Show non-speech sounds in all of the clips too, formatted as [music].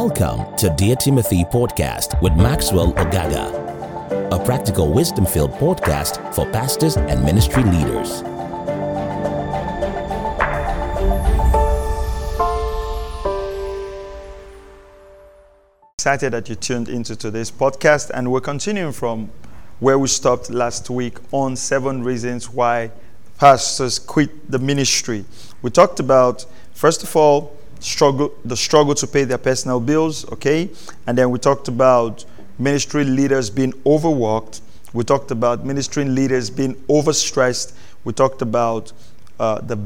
Welcome to Dear Timothy Podcast with Maxwell Ogaga, a practical wisdom filled podcast for pastors and ministry leaders. Excited that you tuned into today's podcast, and we're continuing from where we stopped last week on seven reasons why pastors quit the ministry. We talked about, first of all, struggle the struggle to pay their personal bills, okay? And then we talked about ministry leaders being overworked. We talked about ministry leaders being overstressed. We talked about uh, the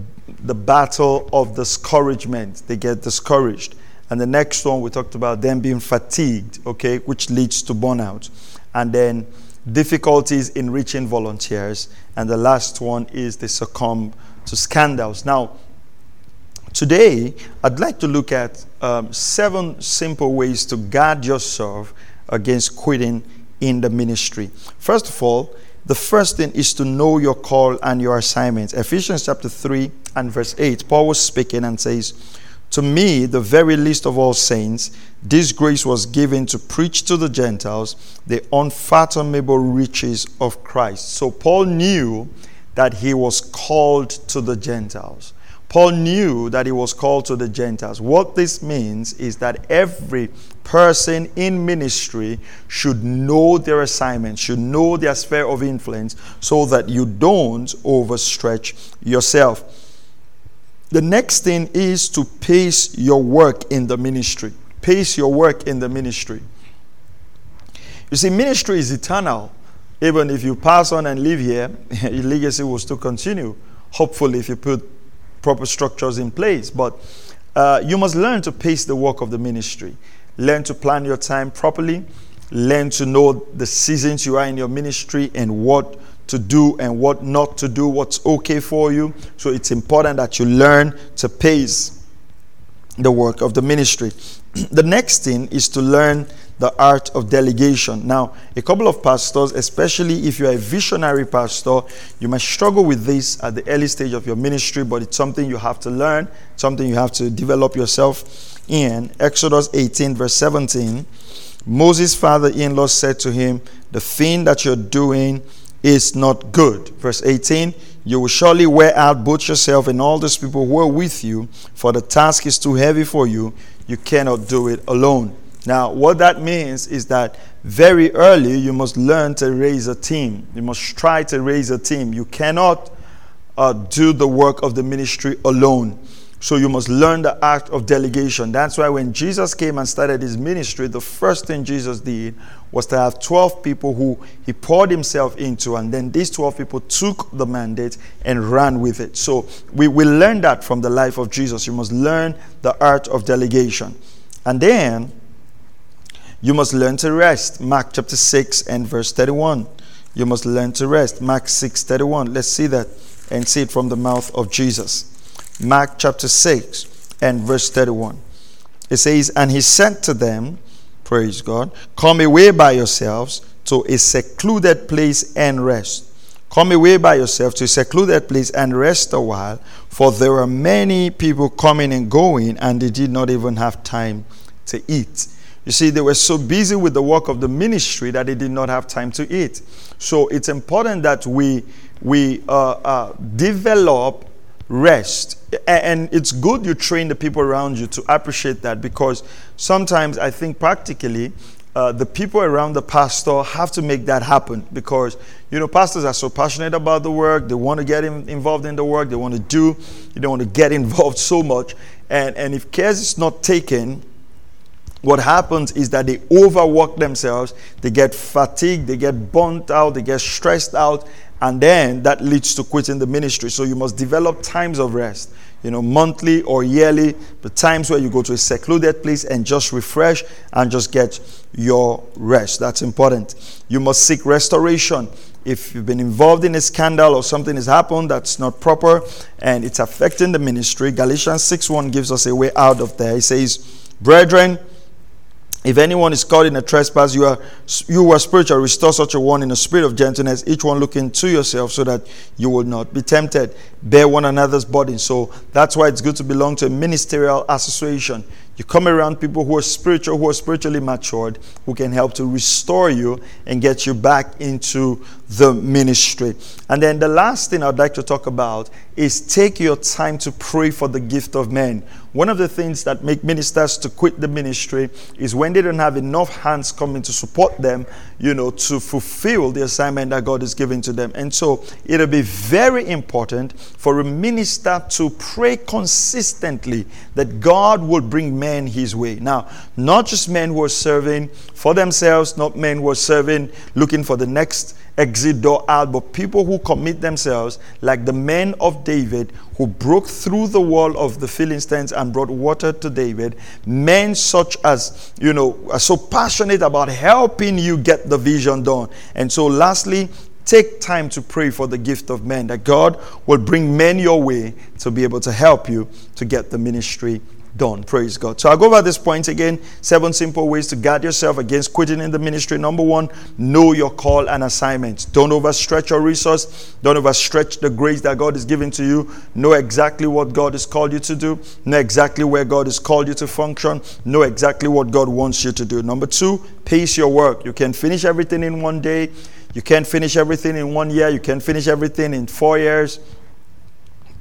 the battle of discouragement. They get discouraged. And the next one we talked about them being fatigued, okay, which leads to burnout. And then difficulties in reaching volunteers. And the last one is they succumb to scandals. Now, Today, I'd like to look at um, seven simple ways to guard yourself against quitting in the ministry. First of all, the first thing is to know your call and your assignment. Ephesians chapter 3 and verse 8, Paul was speaking and says, To me, the very least of all saints, this grace was given to preach to the Gentiles the unfathomable riches of Christ. So Paul knew that he was called to the Gentiles. Paul knew that he was called to the Gentiles. What this means is that every person in ministry should know their assignment, should know their sphere of influence, so that you don't overstretch yourself. The next thing is to pace your work in the ministry. Pace your work in the ministry. You see, ministry is eternal. Even if you pass on and live here, [laughs] your legacy will still continue. Hopefully, if you put proper structures in place. But uh, you must learn to pace the work of the ministry, learn to plan your time properly, learn to know the seasons you are in your ministry and what to do and what not to do, what's okay for you. So it's important that you learn to pace the work of the ministry. [clears throat] the next thing is to learn the art of delegation. Now, a couple of pastors, especially if you're a visionary pastor, you might struggle with this at the early stage of your ministry, but it's something you have to learn, something you have to develop yourself in. Exodus 18, verse 17, Moses' father in law said to him, The thing that you're doing is not good. Verse 18, you will surely wear out both yourself and all those people who are with you, for the task is too heavy for you. You cannot do it alone. Now, what that means is that very early you must learn to raise a team. You must try to raise a team. You cannot uh, do the work of the ministry alone. So you must learn the act of delegation. That's why when Jesus came and started his ministry, the first thing Jesus did was to have 12 people who he poured himself into, and then these 12 people took the mandate and ran with it. So we will learn that from the life of Jesus. You must learn the art of delegation. And then you must learn to rest. Mark chapter 6 and verse 31. You must learn to rest. Mark 6 31. Let's see that and see it from the mouth of Jesus. Mark chapter 6 and verse 31. It says, And he said to them, Praise God, come away by yourselves to a secluded place and rest. Come away by yourself to a secluded place and rest a while, for there were many people coming and going, and they did not even have time to eat. You see, they were so busy with the work of the ministry that they did not have time to eat. So it's important that we, we uh, uh, develop rest. And it's good you train the people around you to appreciate that because sometimes I think practically uh, the people around the pastor have to make that happen because you know pastors are so passionate about the work. They want to get in, involved in the work. They want to do. They don't want to get [laughs] involved so much. And and if care is not taken what happens is that they overwork themselves, they get fatigued, they get burnt out, they get stressed out, and then that leads to quitting the ministry. So you must develop times of rest, you know, monthly or yearly, the times where you go to a secluded place and just refresh and just get your rest. That's important. You must seek restoration. If you've been involved in a scandal or something has happened that's not proper and it's affecting the ministry, Galatians 6 1 gives us a way out of there. It says, Brethren, if anyone is caught in a trespass, you are you are spiritual, restore such a one in a spirit of gentleness, each one looking to yourself so that you will not be tempted. Bear one another's burden. So that's why it's good to belong to a ministerial association. You come around people who are spiritual, who are spiritually matured, who can help to restore you and get you back into the ministry. And then the last thing I'd like to talk about is take your time to pray for the gift of men. One of the things that make ministers to quit the ministry is when they don't have enough hands coming to support them, you know, to fulfill the assignment that God is giving to them. And so it'll be very important for a minister to pray consistently that God will bring men his way. Now, not just men who are serving for themselves, not men who are serving looking for the next exit door out, but people who commit themselves, like the men of David who broke through the wall of the Philistines and brought water to David. Men such as, you know, are so passionate about helping you get the vision done. And so, lastly, take time to pray for the gift of men, that God will bring men your way to be able to help you to get the ministry done. Praise God. So I'll go over this point again. Seven simple ways to guard yourself against quitting in the ministry. Number one, know your call and assignment. Don't overstretch your resource. Don't overstretch the grace that God is giving to you. Know exactly what God has called you to do. Know exactly where God has called you to function. Know exactly what God wants you to do. Number two, pace your work. You can finish everything in one day. You can't finish everything in one year. You can't finish everything in four years.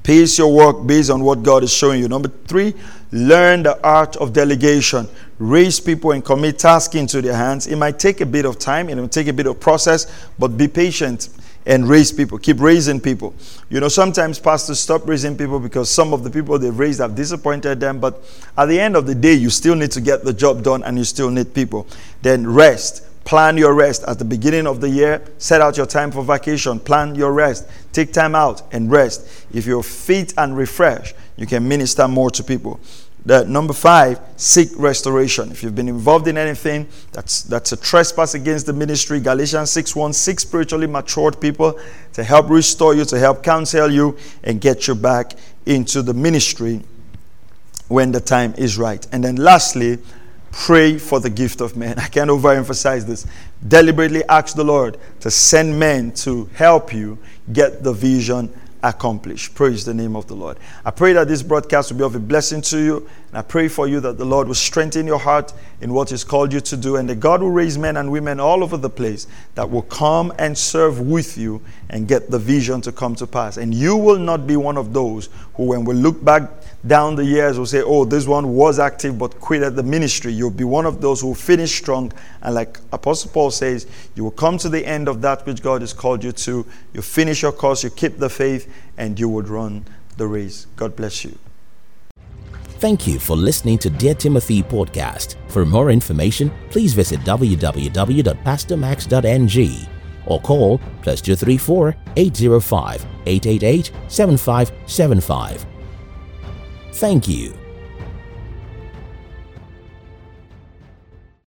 Pace your work based on what God is showing you. Number three, learn the art of delegation. Raise people and commit tasks into their hands. It might take a bit of time, it might take a bit of process, but be patient and raise people. Keep raising people. You know, sometimes pastors stop raising people because some of the people they've raised have disappointed them, but at the end of the day, you still need to get the job done and you still need people. Then rest Plan your rest at the beginning of the year. Set out your time for vacation. Plan your rest. Take time out and rest. If you're fit and refreshed, you can minister more to people. The number five, seek restoration. If you've been involved in anything that's that's a trespass against the ministry, Galatians 6 1, six spiritually matured people to help restore you, to help counsel you, and get you back into the ministry when the time is right. And then lastly, Pray for the gift of men. [laughs] I can't overemphasize this. Deliberately ask the Lord to send men to help you get the vision accomplished. Praise the name of the Lord. I pray that this broadcast will be of a blessing to you. And I pray for you that the Lord will strengthen your heart in what He's called you to do. And that God will raise men and women all over the place that will come and serve with you and get the vision to come to pass. And you will not be one of those who, when we look back down the years will say, oh, this one was active but quit at the ministry. You'll be one of those who finish strong. And like Apostle Paul says, you will come to the end of that which God has called you to. You finish your course, you keep the faith, and you would run the race. God bless you. Thank you for listening to Dear Timothy podcast. For more information, please visit www.pastormax.ng or call plus 234 805 888 7575 Thank you.